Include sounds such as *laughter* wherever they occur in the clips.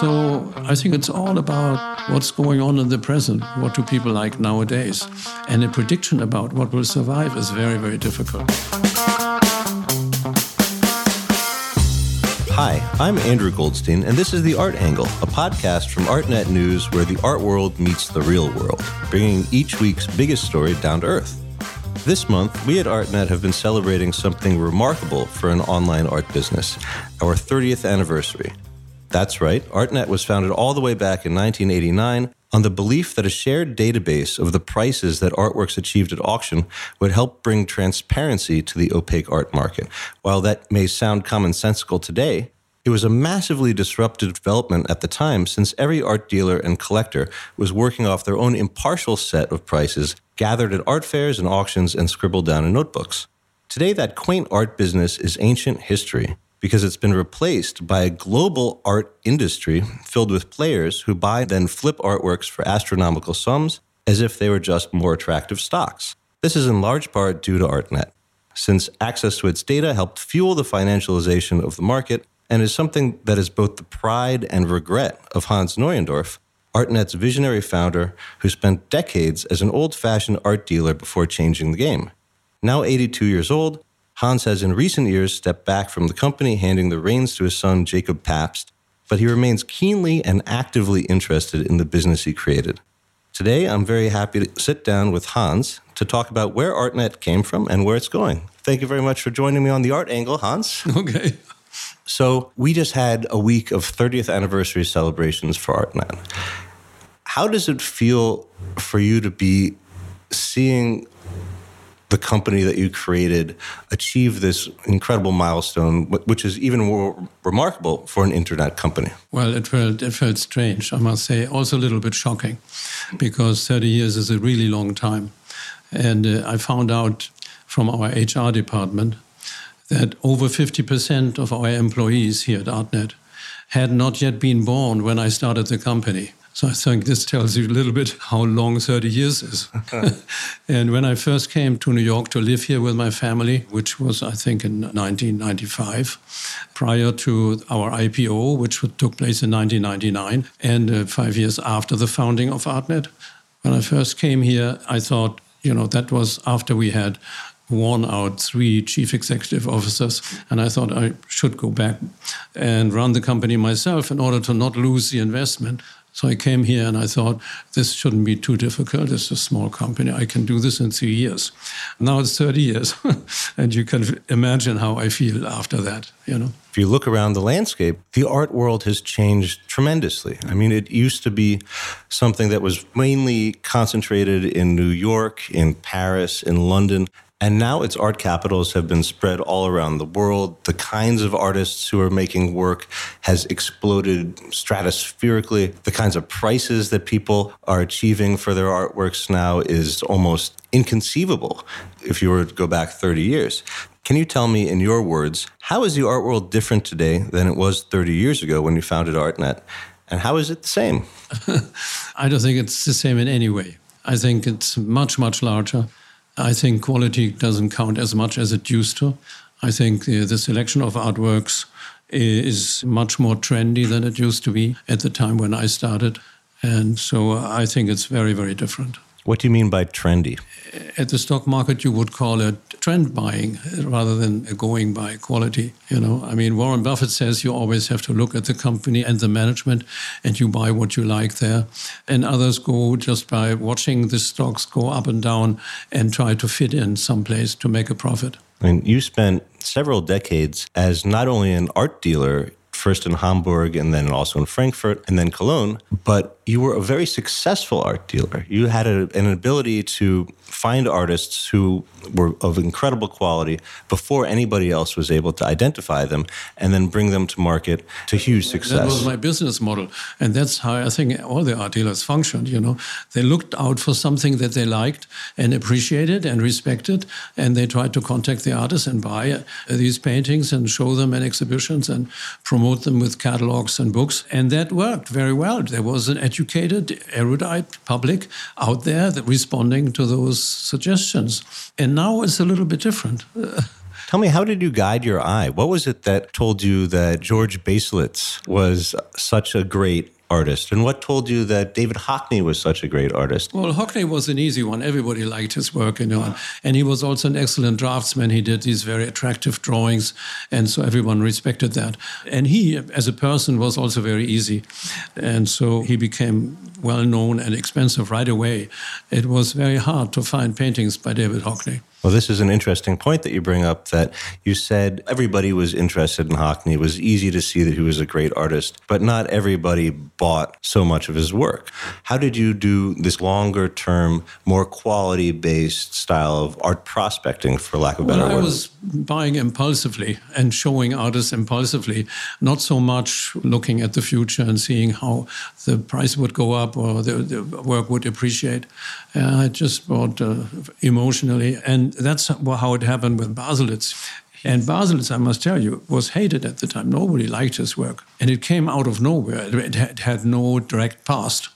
So I think it's all about what's going on in the present. What do people like nowadays? And a prediction about what will survive is very, very difficult. Hi, I'm Andrew Goldstein, and this is The Art Angle, a podcast from ArtNet News where the art world meets the real world, bringing each week's biggest story down to earth. This month, we at ArtNet have been celebrating something remarkable for an online art business our 30th anniversary. That's right, ArtNet was founded all the way back in 1989 on the belief that a shared database of the prices that artworks achieved at auction would help bring transparency to the opaque art market. While that may sound commonsensical today, it was a massively disruptive development at the time since every art dealer and collector was working off their own impartial set of prices gathered at art fairs and auctions and scribbled down in notebooks. Today, that quaint art business is ancient history because it's been replaced by a global art industry filled with players who buy then flip artworks for astronomical sums as if they were just more attractive stocks. This is in large part due to ArtNet, since access to its data helped fuel the financialization of the market and is something that is both the pride and regret of Hans Neuendorf, ArtNet's visionary founder who spent decades as an old fashioned art dealer before changing the game. Now 82 years old, Hans has in recent years stepped back from the company, handing the reins to his son, Jacob Pabst, but he remains keenly and actively interested in the business he created. Today, I'm very happy to sit down with Hans to talk about where ArtNet came from and where it's going. Thank you very much for joining me on the Art Angle, Hans. *laughs* Okay. So, we just had a week of 30th anniversary celebrations for ArtNet. How does it feel for you to be seeing the company that you created achieve this incredible milestone, which is even more remarkable for an internet company? Well, it felt, it felt strange, I must say, also a little bit shocking, because 30 years is a really long time. And uh, I found out from our HR department that over 50% of our employees here at ArtNet had not yet been born when I started the company. So I think this tells you a little bit how long 30 years is. *laughs* and when I first came to New York to live here with my family, which was, I think, in 1995, prior to our IPO, which took place in 1999, and uh, five years after the founding of ArtNet, when I first came here, I thought, you know, that was after we had worn out three chief executive officers. And I thought I should go back and run the company myself in order to not lose the investment. So I came here and I thought this shouldn't be too difficult. It's a small company. I can do this in three years. Now it's 30 years. *laughs* and you can imagine how I feel after that, you know. If you look around the landscape, the art world has changed tremendously. I mean, it used to be something that was mainly concentrated in New York, in Paris, in London. And now its art capitals have been spread all around the world. The kinds of artists who are making work has exploded stratospherically. The kinds of prices that people are achieving for their artworks now is almost inconceivable if you were to go back 30 years. Can you tell me, in your words, how is the art world different today than it was 30 years ago when you founded ArtNet? And how is it the same? *laughs* I don't think it's the same in any way. I think it's much, much larger. I think quality doesn't count as much as it used to. I think the, the, selection of artworks uh, is much more trendy than it used to be at the time when I started. And so uh, I think it's very, very different. What do you mean by trendy? At the stock market, you would call it trend buying rather than going by quality. You know, I mean, Warren Buffett says you always have to look at the company and the management, and you buy what you like there. And others go just by watching the stocks go up and down and try to fit in someplace to make a profit. And you spent several decades as not only an art dealer first in Hamburg and then also in Frankfurt and then Cologne. But you were a very successful art dealer. You had a, an ability to find artists who were of incredible quality before anybody else was able to identify them and then bring them to market to huge success. That was my business model. And that's how I think all the art dealers functioned, you know. They looked out for something that they liked and appreciated and respected and they tried to contact the artists and buy uh, these paintings and show them in exhibitions and promote them with catalogs and books and that worked very well. There was an educated, erudite public out there that responding to those suggestions. And now it's a little bit different. *laughs* Tell me, how did you guide your eye? What was it that told you that George Baselitz was such a great artist? And what told you that David Hockney was such a great artist? Well, Hockney was an easy one. Everybody liked his work, you know, and he was also an excellent draftsman. He did these very attractive drawings, and so everyone respected that. And he, as a person, was also very easy, and so he became well known and expensive right away. It was very hard to find paintings by David Hockney. Well, this is an interesting point that you bring up that you said everybody was interested in Hockney. It was easy to see that he was a great artist, but not everybody bought so much of his work. How did you do this longer term, more quality based style of art prospecting, for lack of a better well, word? I was buying impulsively and showing artists impulsively, not so much looking at the future and seeing how the price would go up or the, the work would appreciate. Uh, I just bought uh, emotionally. And that's how it happened with Baselitz. And Baselitz, I must tell you, was hated at the time. Nobody liked his work. And it came out of nowhere. It had, had no direct past,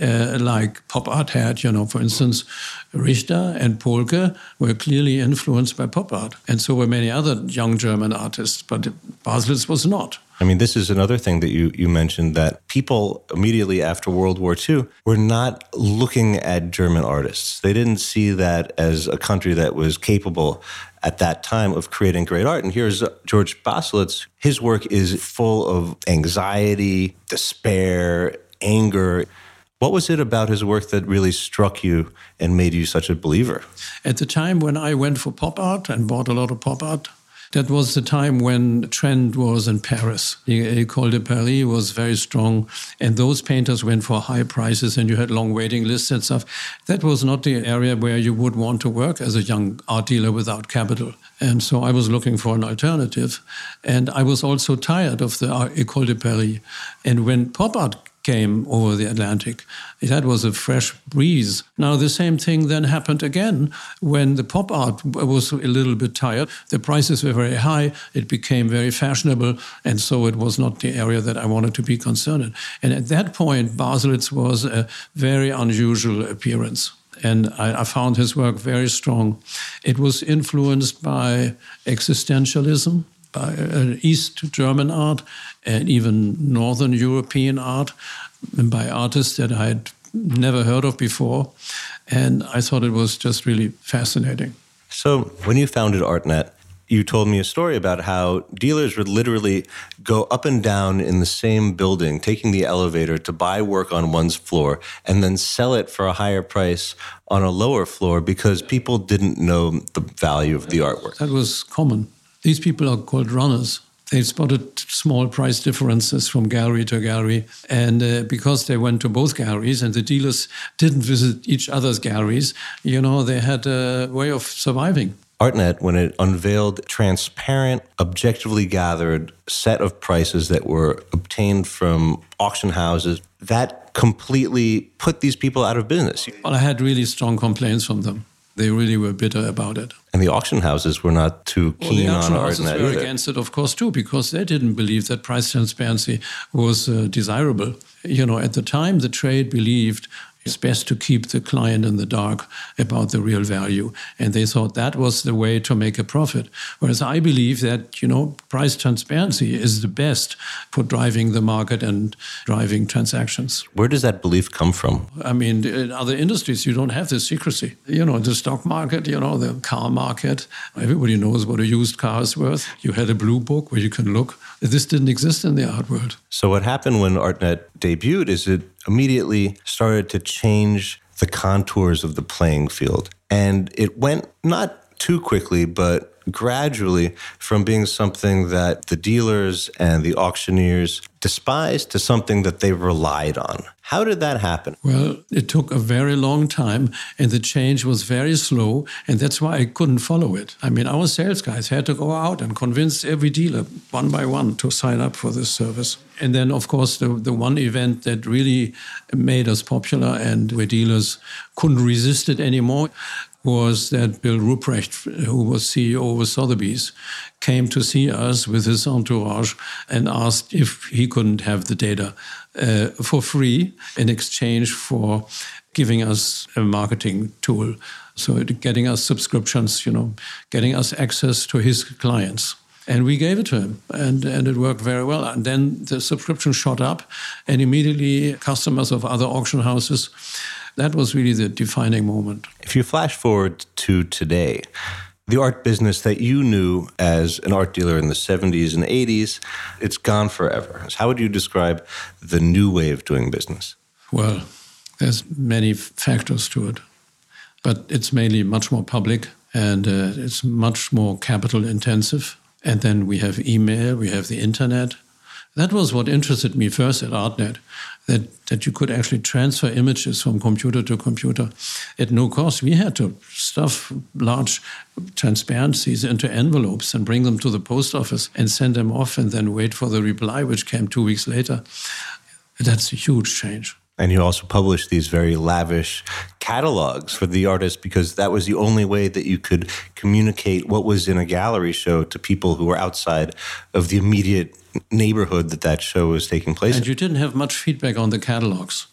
uh, like pop art had. You know, for instance, Richter and Polke were clearly influenced by pop art. And so were many other young German artists, but Baselitz was not. I mean, this is another thing that you, you mentioned that people immediately after World War II were not looking at German artists. They didn't see that as a country that was capable at that time of creating great art. And here's George Baselitz. His work is full of anxiety, despair, anger. What was it about his work that really struck you and made you such a believer? At the time when I went for pop art and bought a lot of pop art, that was the time when trend was in Paris. The École de Paris was very strong, and those painters went for high prices, and you had long waiting lists and stuff. That was not the area where you would want to work as a young art dealer without capital. And so I was looking for an alternative. And I was also tired of the École de Paris. And when pop art came over the Atlantic. That was a fresh breeze. Now, the same thing then happened again when the pop art was a little bit tired. The prices were very high, it became very fashionable, and so it was not the area that I wanted to be concerned in. And at that point, Baselitz was a very unusual appearance and I, I, found his work very strong. It was influenced by existentialism, by uh, East German art, and even Northern European art by artists that I had never heard of before. And I thought it was just really fascinating. So, when you founded ArtNet, you told me a story about how dealers would literally go up and down in the same building, taking the elevator to buy work on one's floor and then sell it for a higher price on a lower floor because people didn't know the value of the artwork. That was common. These people are called runners. They spotted small price differences from gallery to gallery. And uh, because they went to both galleries and the dealers didn't visit each other's galleries, you know, they had a way of surviving. ArtNet, when it unveiled transparent, objectively gathered set of prices that were obtained from auction houses, that completely put these people out of business. Well, I had really strong complaints from them. They really were bitter about it. And the auction houses were not too keen well, the on houses were either. against it, of course, too, because they didn't believe that price transparency was uh, desirable. You know, at the time, the trade believed it's best to keep the client in the dark about the real value. And they thought that was the way to make a profit. Whereas I believe that, you know, price transparency is the best for driving the market and driving transactions. Where does that belief come from? I mean, in other industries, you don't have this secrecy. You know, the stock market, you know, the car market, everybody knows what a used car is worth. You had a blue book where you can look. This didn't exist in the art world. So, what happened when ArtNet debuted is it immediately started to change the contours of the playing field. And it went not too quickly, but gradually from being something that the dealers and the auctioneers despised to something that they relied on. How did that happen? Well, it took a very long time and the change was very slow, and that's why I couldn't follow it. I mean, our sales guys had to go out and convince every dealer one by one to sign up for this service. And then, of course, the, the one event that really made us popular and where dealers couldn't resist it anymore was that Bill Ruprecht, who was CEO of Sotheby's, came to see us with his entourage and asked if he couldn't have the data uh, for free in exchange for giving us a marketing tool So getting us subscriptions, you know, getting us access to his clients. And we gave it to him, and, and it worked very well. And then the subscription shot up, and immediately customers of other auction houses. That was really the defining moment. You flash forward to today, the art business that you knew as an art dealer in the 70s and 80s, it's gone forever. So How would you describe the new way of doing business? Well, there's many factors to it, but it's mainly much more public and uh, it's much more capital intensive. And then we have email, we have the internet. That was what interested me first at ArtNet, that, that you could actually transfer images from computer to computer at no cost. We had to stuff large transparencies into envelopes and bring them to the post office and send them off and then wait for the reply, which came two weeks later. That's a huge change. And you also published these very lavish catalogs for the artists because that was the only way that you could communicate what was in a gallery show to people who were outside of the immediate neighborhood that that show was taking place. And you didn't have much feedback on the catalogs.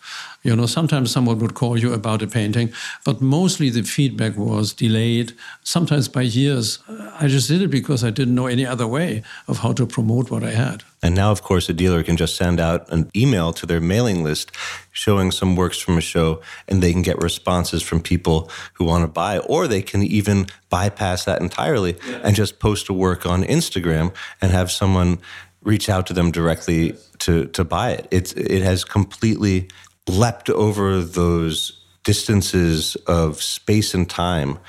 You know, sometimes someone would call you about a painting, but mostly the feedback was delayed, sometimes by years. I just did it because I didn't know any other way of how to promote what I had. And now, of course, a dealer can just send out an email to their mailing list showing some works from a show, and they can get responses from people who want to buy, or they can even bypass that entirely yeah. and just post a work on Instagram and have someone reach out to them directly to to buy it. It's it has completely leapt over those distances of space and time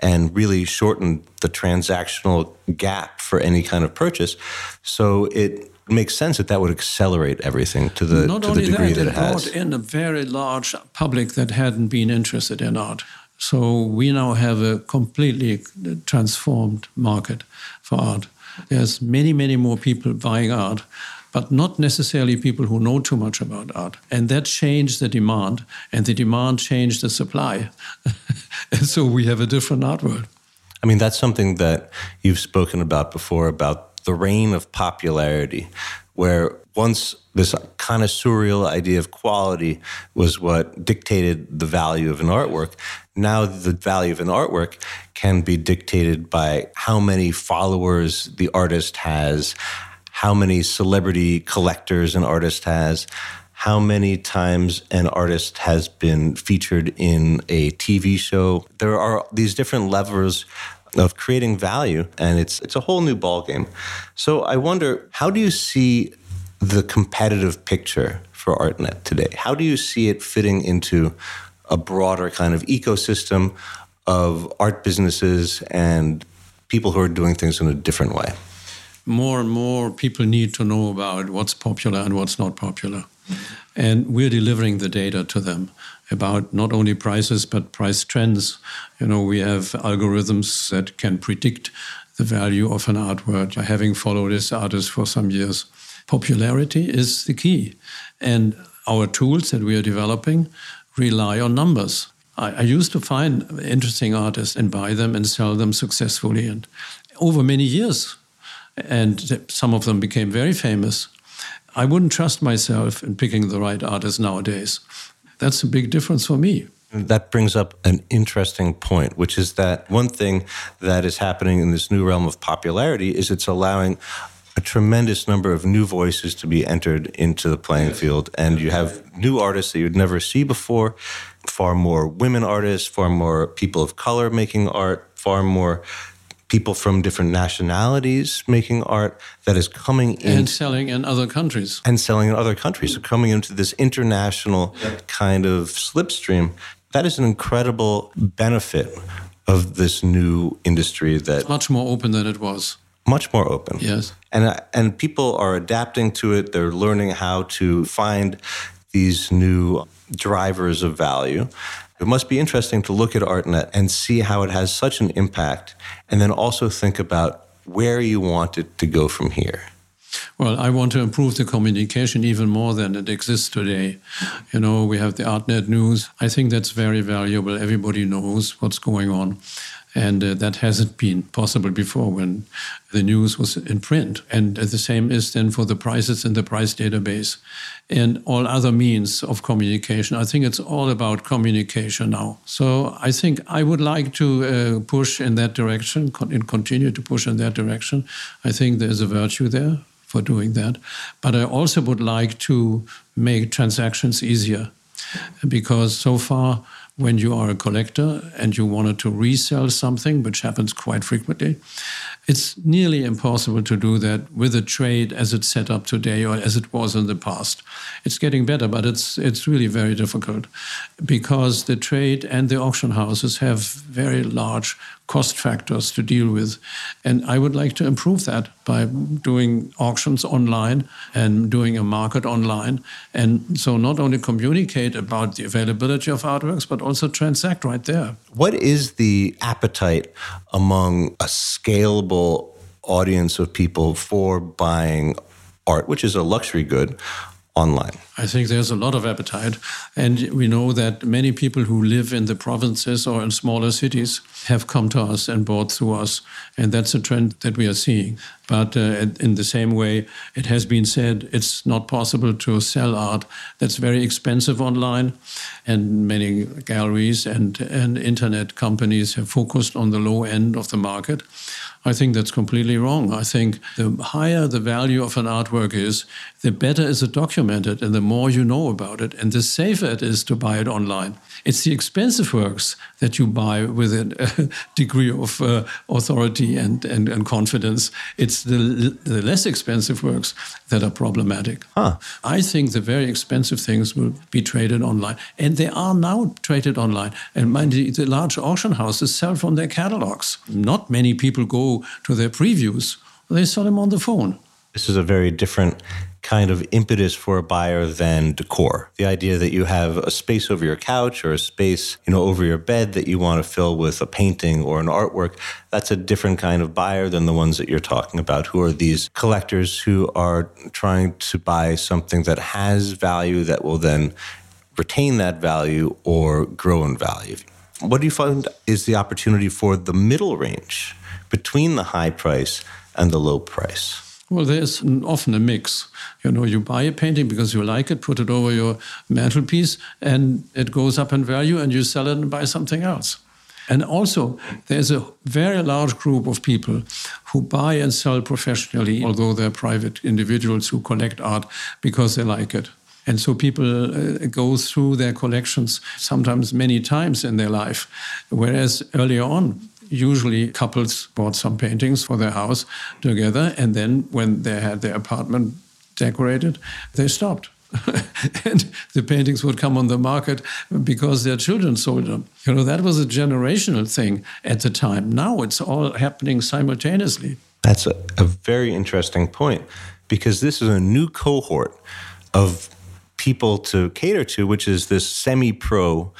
and really shortened the transactional gap for any kind of purchase. So it makes sense that that would accelerate everything to the Not to the degree that, that, it has. brought in a very large public that hadn't been interested in art. So we now have a completely transformed market for art. There's many, many more people buying art but not necessarily people who know too much about art. And that changed the demand, and the demand changed the supply. *laughs* and so we have a different art world. I mean, that's something that you've spoken about before about the reign of popularity, where once this surreal idea of quality was what dictated the value of an artwork. Now, the value of an artwork can be dictated by how many followers the artist has, how many celebrity collectors an artist has, how many times an artist has been featured in a TV show. There are these different levers of creating value, and it's it's a whole new ballgame. So I wonder, how do you see the competitive picture for ArtNet today? How do you see it fitting into a broader kind of ecosystem of art businesses and people who are doing things in a different way? More and more people need to know about what's popular and what's not popular. And we're delivering the data to them about not only prices, but price trends. You know, we have algorithms that can predict the value of an artwork. Having followed this artist for some years, popularity is the key. And our tools that we are developing rely on numbers. I, I used to find interesting artists and buy them and sell them successfully. And over many years, and some of them became very famous. I wouldn't trust myself in picking the right artist nowadays. That's a big difference for me. That brings up an interesting point, which is that one thing that is happening in this new realm of popularity is it's allowing a tremendous number of new voices to be entered into the playing field. And you have new artists that you'd never see before, far more women artists, far more people of color making art, far more people from different nationalities making art that is coming in and selling in other countries. and selling in other countries. So coming into this international kind of slipstream that is an incredible benefit of this new industry that it's much more open than it was. Much more open. Yes. And uh, and people are adapting to it. They're learning how to find these new drivers of value it must be interesting to look at ArtNet and see how it has such an impact, and then also think about where you want it to go from here. Well, I want to improve the communication even more than it exists today. You know, we have the ArtNet News. I think that's very valuable. Everybody knows what's going on. And uh, that hasn't been possible before when the news was in print. And uh, the same is then for the prices in the price database and all other means of communication. I think it's all about communication now. So I think I would like to uh, push in that direction and continue to push in that direction. I think there's a virtue there for doing that. But I also would like to make transactions easier because so far, when you are a collector and you wanted to resell something, which happens quite frequently, it's nearly impossible to do that with a trade as it's set up today or as it was in the past. It's getting better, but it's it's really very difficult because the trade and the auction houses have very large cost factors to deal with. And I would like to improve that by doing auctions online and doing a market online. And so not only communicate about the availability of artworks, but also transact right there. What is the appetite among a scalable audience of people for buying art, which is a luxury good, online? I think there's a lot of appetite. And we know that many people who live in the provinces or in smaller cities have come to us and bought through us. And that's a trend that we are seeing. But uh, in the same way, it has been said it's not possible to sell art that's very expensive online. And many galleries and, and internet companies have focused on the low end of the market. I think that's completely wrong. I think the higher the value of an artwork is, the better is it documented and the more you know about it, and the safer it is to buy it online. It's the expensive works that you buy with a *laughs* degree of uh, authority and, and, and, confidence. It's the, the less expensive works that are problematic. Huh. I think the very expensive things will be traded online, and they are now traded online. And mind you, the large auction houses sell from their catalogs. Not many people go to their previews, they saw them on the phone. This is a very different kind of impetus for a buyer than decor. The idea that you have a space over your couch or a space, you know, over your bed that you want to fill with a painting or an artwork, that's a different kind of buyer than the ones that you're talking about, who are these collectors who are trying to buy something that has value that will then retain that value or grow in value. What do you find is the opportunity for the middle range? Between the high price and the low price? Well, there's often a mix. You know, you buy a painting because you like it, put it over your mantelpiece, and it goes up in value, and you sell it and buy something else. And also, there's a very large group of people who buy and sell professionally, although they're private individuals who collect art because they like it. And so people uh, go through their collections sometimes many times in their life. Whereas earlier on, usually couples bought some paintings for their house together, and then when they had their apartment decorated, they stopped. *laughs* and the paintings would come on the market because their children sold them. You know, that was a generational thing at the time. Now it's all happening simultaneously. That's a, a very interesting point because this is a new cohort of people to cater to, which is this semi pro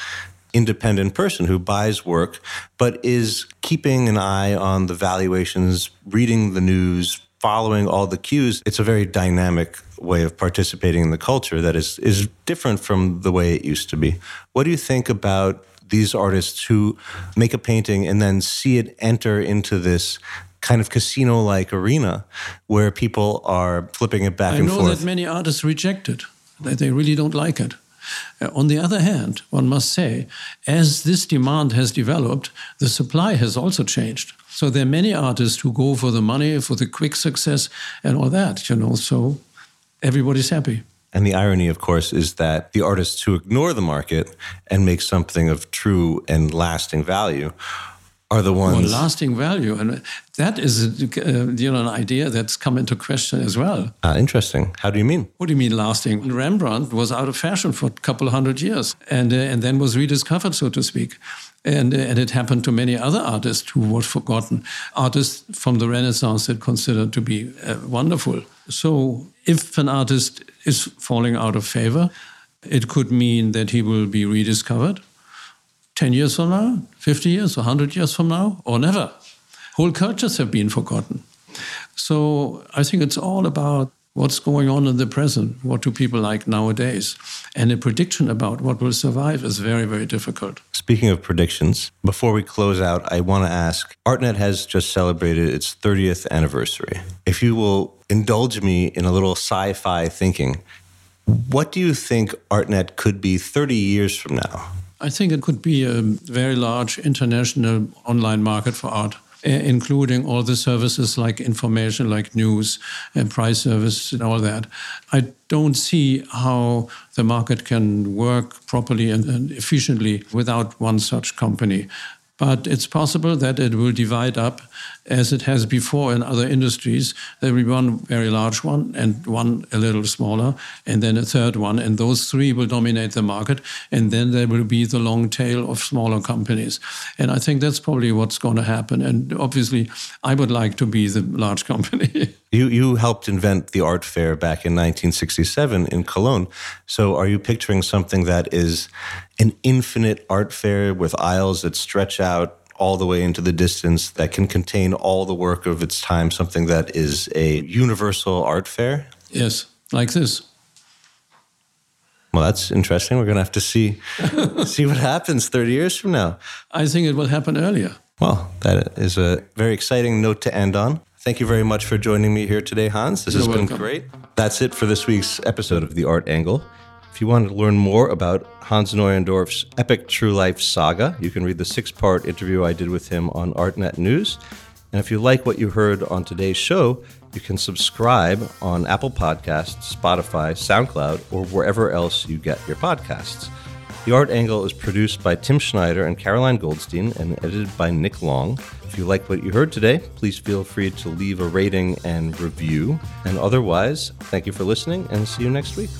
independent person who buys work, but is keeping an eye on the valuations, reading the news, following all the cues. It's a very dynamic way of participating in the culture that is is different from the way it used to be. What do you think about these artists who make a painting and then see it enter into this kind of casino like arena where people are flipping it back I and forth? I know that many artists reject it, that they really don't like it. Uh, on the other hand, one must say, as this demand has developed, the supply has also changed. So there are many artists who go for the money, for the quick success, and all that, you know. So everybody's happy. And the irony, of course, is that the artists who ignore the market and make something of true and lasting value are the ones. Well, lasting value, and that is, a, uh, you know, an idea that's come into question as well. Ah, interesting. How do you mean? What do you mean lasting? Rembrandt was out of fashion for a couple of hundred years, and uh, and then was rediscovered, so to speak. And, uh, and it happened to many other artists who were forgotten, artists from the Renaissance that considered to be uh, wonderful. So, if an artist is falling out of favor, it could mean that he will be rediscovered 10 years from now, 50 years, 100 years from now, or never. Whole cultures have been forgotten. So I think it's all about what's going on in the present, what do people like nowadays. And a prediction about what will survive is very, very difficult. Speaking of predictions, before we close out, I want to ask ArtNet has just celebrated its 30th anniversary. If you will indulge me in a little sci fi thinking, what do you think ArtNet could be 30 years from now? I think it could be a very large international online market for art. Uh, including all the services like information, like news and price service and all that. I don't see how the market can work properly and efficiently without one such company. But it's possible that it will divide up as it has before in other industries. There will be one very large one and one a little smaller, and then a third one. And those three will dominate the market. And then there will be the long tail of smaller companies. And I think that's probably what's going to happen. And obviously, I would like to be the large *laughs* company. You, you helped invent the art fair back in 1967 in Cologne. So are you picturing something that is an infinite art fair with aisles that stretch out all the way into the distance that can contain all the work of its time, something that is a universal art fair? Yes, like this. Well, that's interesting. We're going to have to see *laughs* see what happens 30 years from now. I think it will happen earlier. Well, that is a very exciting note to end on. Thank you very much for joining me here today, Hans. This You're has welcome. been great. That's it for this week's episode of The Art Angle. If you want to learn more about Hans Neuendorf's epic true life saga, you can read the six part interview I did with him on ArtNet News. And if you like what you heard on today's show, you can subscribe on Apple Podcasts, Spotify, SoundCloud, or wherever else you get your podcasts. The Art Angle is produced by Tim Schneider and Caroline Goldstein and edited by Nick Long. If you like what you heard today, please feel free to leave a rating and review. And otherwise, thank you for listening and see you next week.